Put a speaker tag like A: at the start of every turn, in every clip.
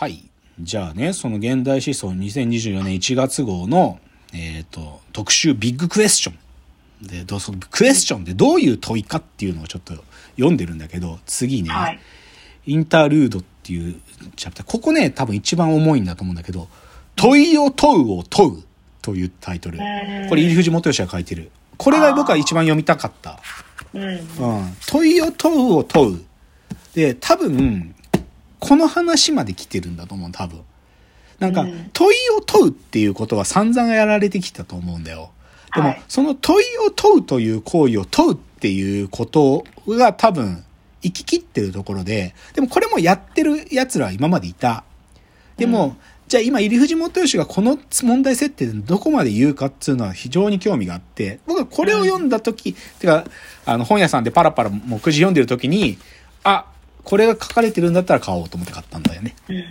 A: はい。じゃあね、その現代思想2024年1月号の、えっ、と、特集ビッグクエスチョン。で、どうそのクエスチョンってどういう問いかっていうのをちょっと読んでるんだけど、次ね、
B: はい。
A: インタールードっていうチャプター。ここね、多分一番重いんだと思うんだけど、問いを問うを問うというタイトル。これ、入藤元義が書いてる。これが僕は一番読みたかった。
B: うん。
A: うん。問いを問うを問う。で、多分、この話まで来てるんだと思う、多分。なんか
B: うん、
A: 問いを問うっていうことは散々やられてきたと思うんだよ。でも、
B: はい
A: その問いを問うという行為を問うっていうことが多分、行き切ってるところで、でもこれもやってる奴らは今までいた。でも、
B: うん
A: じゃあ今、入藤元義がこの問題設定でどこまで言うかっていうのは非常に興味があって、僕はこれを読んだ時、てか、あの、本屋さんでパラパラ目次読んでる時に、あ、これが書かれてるんだったら買おうと思って買ったんだよね。
B: うん。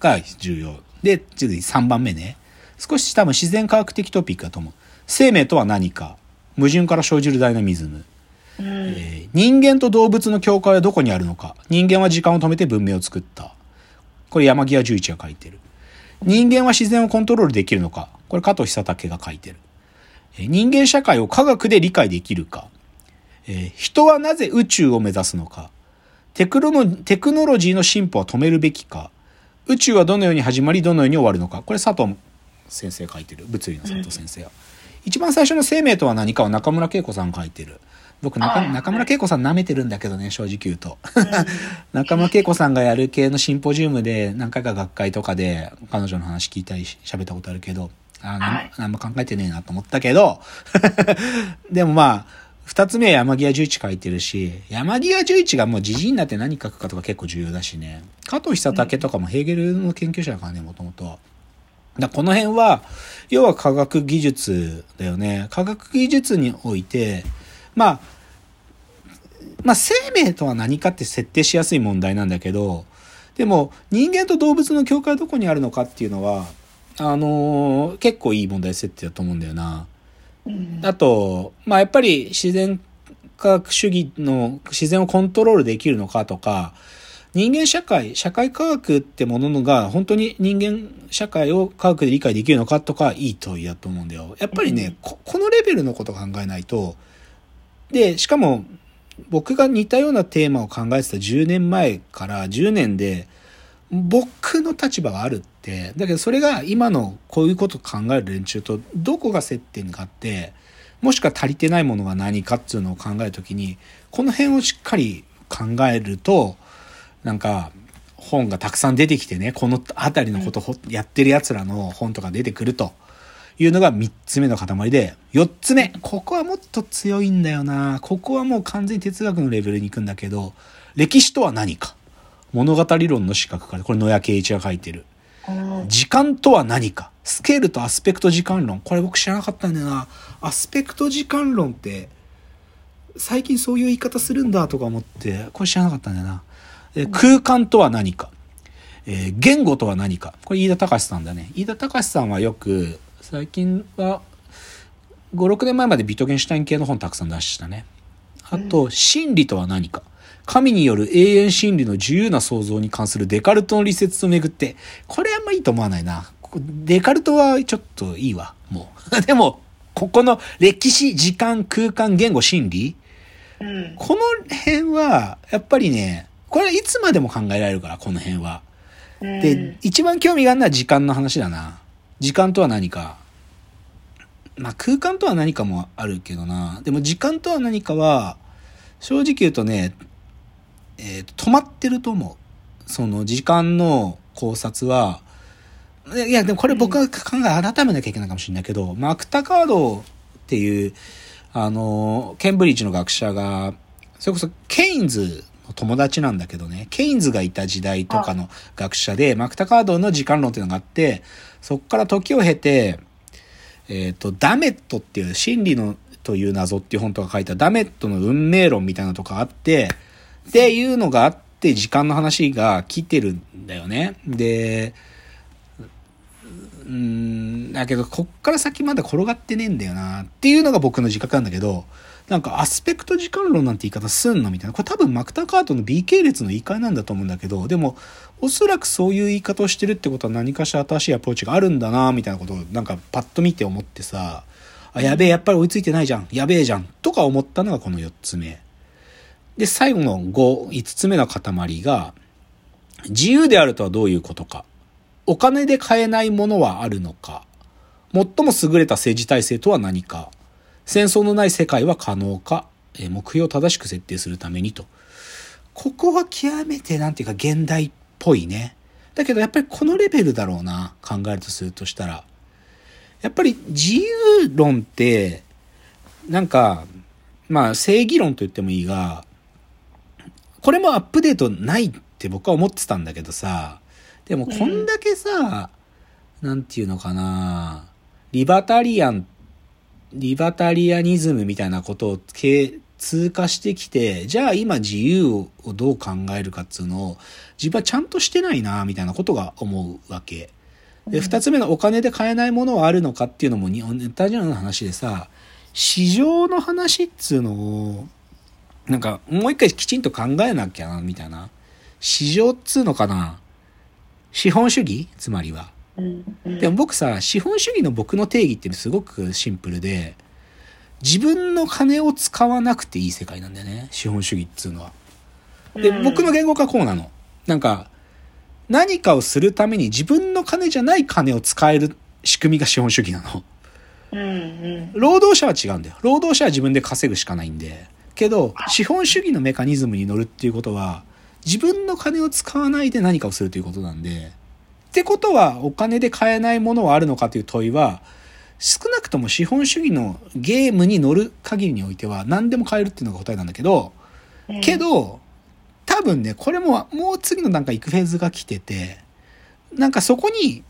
A: が重要。で、次3番目ね。少し多分自然科学的トピックだと思う。生命とは何か矛盾から生じるダイナミズム。
B: うん。
A: えー人間と動物の境界はどこにあるのか人間は時間を止めて文明を作った。これ山際十一が書いてる。人間は自然をコントロールできるのかこれ加藤久武が書いてる。えー人間社会を科学で理解できるか、えー人はなぜ宇宙を目指すのかテクノロテクノロジーの進歩は止めるべきか。宇宙はどのように始まりどのように終わるのか。これ佐藤先生書いてる。物理の佐藤先生は、一番最初の生命とは何かは中村恵子さん書いてる。僕中村恵子さん舐めてるんだけどね正直言うと。中村恵子さんがやる系のシンポジウムで何回か学会とかで彼女の話聞いたりし喋ったことあるけどあ何も考えてねえなと思ったけど。でもまあ二つ目は山際十一書いてるし、山際十一がもうじじいになって何書くかとか結構重要だしね。加藤久武とかもヘーゲルの研究者だからね、もともと。だこの辺は、要は科学技術だよね。科学技術において、まあ、まあ生命とは何かって設定しやすい問題なんだけど、でも人間と動物の境界はどこにあるのかっていうのは、あのー結構いい問題設定だと思うんだよな。
B: うん。
A: あと、まあやっぱり自然科学主義の自然をコントロールできるのかとか、人間社会、社会科学ってものが本当に人間社会を科学で理解できるのかとかいい問いだと思うんだよ。やっぱりね、
B: うん
A: ここのレベルのことを考えないと、で、しかも僕が似たようなテーマを考えてた10年前から10年で、僕の立場があるって、だけどそれが今のこういうことを考える連中とどこが接点があって、もしくは足りてないものが何かっていうのを考えるときに、この辺をしっかり考えると、なんか本がたくさん出てきてね、この辺りのことをやってる奴らの本とか出てくるというのが3つ目の塊で、4つ目、ここはもっと強いんだよな。ここはもう完全に哲学のレベルに行くんだけど、歴史とは何か。物語論の資格から、これ野谷圭一が書いてる。
B: うん。
A: 時間とは何か。スケールとアスペクト時間論。これ僕知らなかったんだよな。アスペクト時間論って最近そういう言い方するんだとか思ってこれ知らなかったんだよな。え空間とは何か、えー言語とは何か。これ飯田隆さんだね。飯田隆さんはよく最近は56年前までビトゲンシュタイン系の本たくさん出したね。あと、真理とは何か神による永遠真理の自由な創造に関するデカルトの理説とめぐって、これあんまいいと思わないな。デカルトはちょっといいわ、もう。でも、ここの歴史、時間、空間、言語、真理
B: うん。
A: この辺は、やっぱりね、これいつまでも考えられるから、この辺は。
B: うん
A: で、一番興味があるのは時間の話だな。時間とは何か。まあ空間とは何かもあるけどな。でも時間とは何かは、正直言うとね、えーと止まってると思う。その時間の考察は、いや、でもこれ僕が考え改めなきゃいけないかもしれないけど、マクタカードっていう、あの、ケンブリッジの学者が、それこそケインズの友達なんだけどね、ケインズがいた時代とかの学者で、マクタカードの時間論っていうのがあって、そこから時を経て、えっ、と、ダメットっていう真理のという謎っていう本とか書いたダメットの運命論みたいなのとかあって、っていうのがあって時間の話が来てるんだよね。で、うん、だけど、こっから先まだ転がってねえんだよな、っていうのが僕の自覚なんだけど、なんかアスペクト時間論なんて言い方すんのみたいな。これ多分マクタカートの B 系列の言い換えなんだと思うんだけど、でも、おそらくそういう言い方をしてるってことは何かしら新しいアプローチがあるんだなみたいなことをなんかパッと見て思ってさ、あ、やべえ、やっぱり追いついてないじゃん。やべえじゃん。とか思ったのがこの4つ目。で、最後の5、5つ目の塊が、自由であるとはどういうことか。お金で買えないものはあるのか。最も優れた政治体制とは何か。戦争のない世界は可能か。目標を正しく設定するためにと。ここは極めてなんていうか現代っぽいね。だけどやっぱりこのレベルだろうな。考えるとするとしたら。やっぱり自由論って、なんか、まあ正義論と言ってもいいが、これもアップデートないって僕は思ってたんだけどさ、でもこんだけさ、なんていうのかな、リバタリアン、リバタリアニズムみたいなことをけ通過してきて、じゃあ今自由をどう考えるかっつうのを、自分はちゃんとしてないな、みたいなことが思うわけ。で、二つ目のお金で買えないものはあるのかっていうのも似たような話でさ、市場の話っつうのを、なんかもう一回きちんと考えなきゃな、みたいな。市場っつうのかな資本主義？つまりは。でも僕さ、資本主義の僕の定義ってすごくシンプルで、自分の金を使わなくていい世界なんだよね。資本主義っつうのは。で、
B: うん
A: 僕の言語化こうなの。なんか、何かをするために自分の金じゃない金を使える仕組みが資本主義なの。
B: うんうん
A: 労働者は違うんだよ。労働者は自分で稼ぐしかないんで。けど、資本主義のメカニズムに乗るっていうことは、自分の金を使わないで何かをするということなんで、ってことは、お金で買えないものはあるのかという問いは、少なくとも資本主義のゲームに乗る限りにおいては何でも買えるっていうのが答えなんだけど、
B: うん。
A: けど、多分ね、これももう次の段階行くフェーズが来てて、なんかそこに、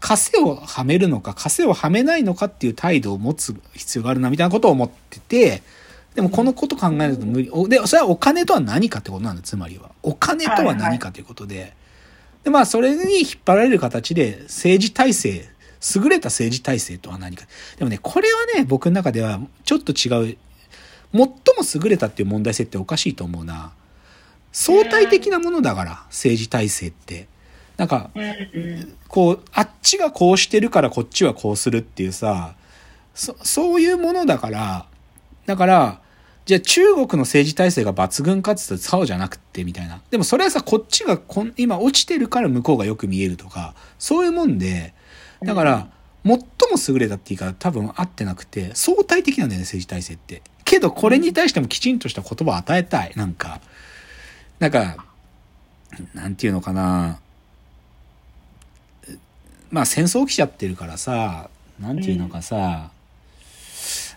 A: 枷をはめるのか、枷をはめないのかっていう態度を持つ必要があるな、みたいなことを思ってて、でもこのこと考えると無理。で、それはお金とは何かってことなんだ、つまりは。お金とは何かということで。で、まあ、それに引っ張られる形で、政治体制、優れた政治体制とは何か。でもね、これはね、僕の中ではちょっと違う。最も優れたっていう問題設定おかしいと思うな。相対的なものだから、政治体制って。なんか、こう、あっちがこうしてるからこっちはこうするっていうさ、そ、そういうものだから、だから、じゃあ中国の政治体制が抜群かつったらそうじゃなくてみたいな。でもそれはさ、こっちがこん今落ちてるから向こうがよく見えるとか、そういうもんで、だから、最も優れたっていうか多分合ってなくて、相対的なんだよね、政治体制って。けどこれに対してもきちんとした言葉を与えたい。なんか、なんか、なんていうのかな。まあ戦争起きちゃってるからさ、なんていうのかさ、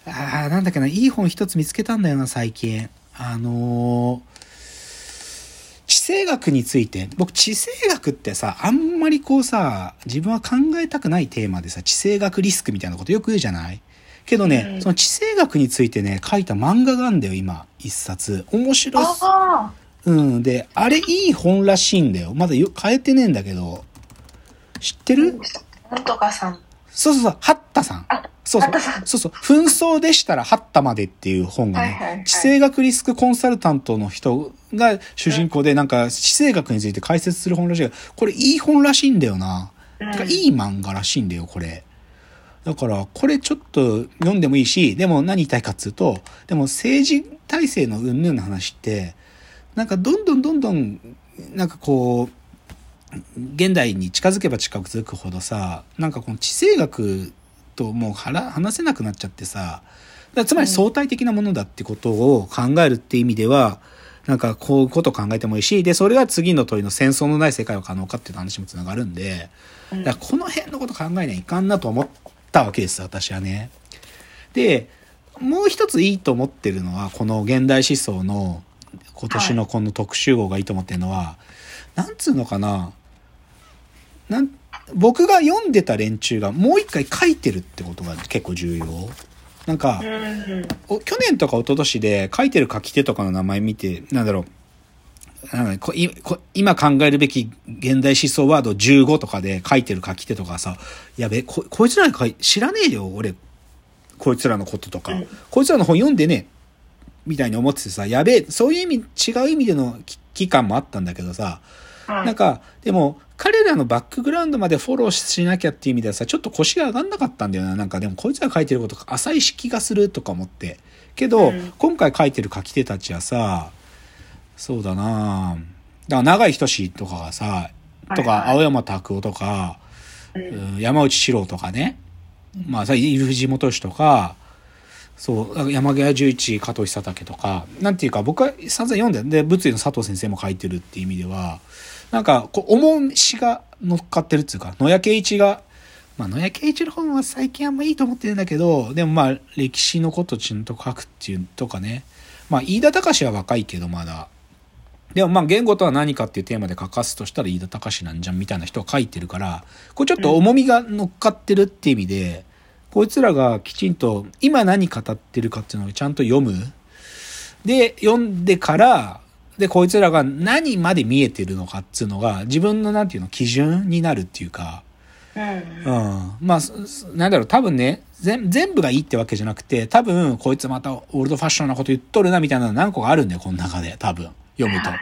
A: ああ、なんだっけな、いい本一つ見つけたんだよな、最近。あのー地政学について、僕地政学ってさ、あんまりこうさ、自分は考えたくないテーマでさ、地政学リスクみたいなことよく言うじゃない？けどね、
B: うん
A: その地政学についてね、書いた漫画があんだよ、今、一冊。面白いうん。で、あれいい本らしいんだよ。まだよ変えてねえんだけど。知ってる？
B: あ、なんとかさん。
A: そうそうそう、ハッタさん。
B: あ、
A: そうそうそうそう。紛争でしたらハッタまでっていう本がね、
B: はいはいはい
A: 地政学リスクコンサルタントの人が主人公で、なんか地政学について解説する本らしいが、これいい本らしいんだよな。
B: うん
A: てかいい漫画らしいんだよ、これ。だから、これちょっと読んでもいいし、でも何言いたいかっつうと、でも政治体制の云々の話って、なんかどんどんどんどん、なんかこう、現代に近づけば近づくほどさ、なんかこの地政学ともうはら話せなくなっちゃってさ、つまり相対的なものだってことを考えるって意味では、なんかこういうことを考えてもいいし、で、それが次の問いの戦争のない世界は可能かっていう話もつながるんで、
B: うん。
A: だからこの辺のこと考えないかんなと思ったわけです、私はね。で、もう一ついいと思ってるのは、この現代思想の今年のこの特集号がいいと思ってるのは、なんつうのかな、なん、僕が読んでた連中がもう一回書いてるってことが結構重要。なんか、去年とか一昨年で書いてる書き手とかの名前見て、なんだろう。今考えるべき現代思想ワード15とかで書いてる書き手とかさ、やべ、こ、こいつらが書い知らねえよ、俺。こいつらのこととか。
B: うん
A: こいつらの本読んでねえ。みたいに思っててさ、やべえ、そういう意味、違う意味での危機感もあったんだけどさ、
B: はい。
A: なんか、でも、彼らのバックグラウンドまでフォローしなきゃっていう意味ではさ、ちょっと腰が上がんなかったんだよな。なんか、でもこいつら書いてることが浅い気がするとか思って。けど、
B: うん。
A: 今回書いてる書き手たちはさ、そうだな。だから、長井仁とかがさ、とか、
B: はい。はい
A: 青山拓夫とか、
B: うん。
A: うん山内史郎とかね、まあさ、藤本氏とか、そう、山際十一、加藤久武とか、なんていうか、僕は散々読んで、で、物理の佐藤先生も書いてるっていう意味では、なんか、こう、重しが乗っかってるっていうか、野谷圭一が、まあ、野谷圭一の本は最近あんまいいと思ってるんだけど、でもまあ、歴史のことちゃんと書くっていうとかね、まあ、飯田隆は若いけど、まだ。でもまあ言語とは何かっていうテーマで書かすとしたら飯田隆なんじゃんみたいな人が書いてるから、これちょっと重みが乗っかってるっていう意味で、こいつらがきちんと今何語ってるかっていうのをちゃんと読む。で、読んでから、で、こいつらが何まで見えてるのかっていうのが自分のなんていうの基準になるっていうか、
B: うん
A: うん。まあ、なんだろう、多分ね、全全部がいいってわけじゃなくて、多分、こいつまたオールドファッションなこと言っとるな、みたいなの何個かあるんだよ、この中で。多分、読むと
B: はい。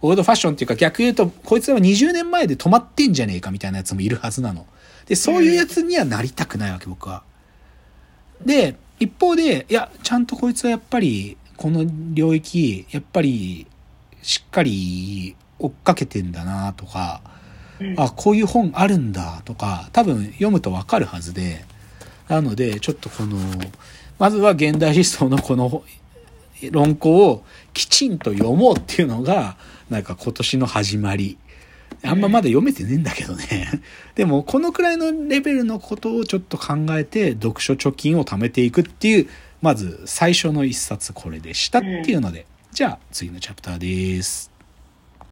A: オールドファッションっていうか、逆言うと、こいつは20年前で止まってんじゃねえか、みたいなやつもいるはずなの。で、そういうやつにはなりたくないわけ、僕は。で、一方で、いや、ちゃんとこいつはやっぱり、この領域、やっぱり、しっかり追っかけてんだな、とか、
B: うん
A: あ、こういう本あるんだとか、多分読むとわかるはずで、なので、ちょっとこの、まずは現代思想のこの論考をきちんと読もうっていうのが、なんか今年の始まり。あんままだ読めてねえんだけどね。でも、このくらいのレベルのことをちょっと考えて、読書貯金を貯めていくっていう、まず最初の一冊これでしたっていうので、じゃあ次のチャプターです。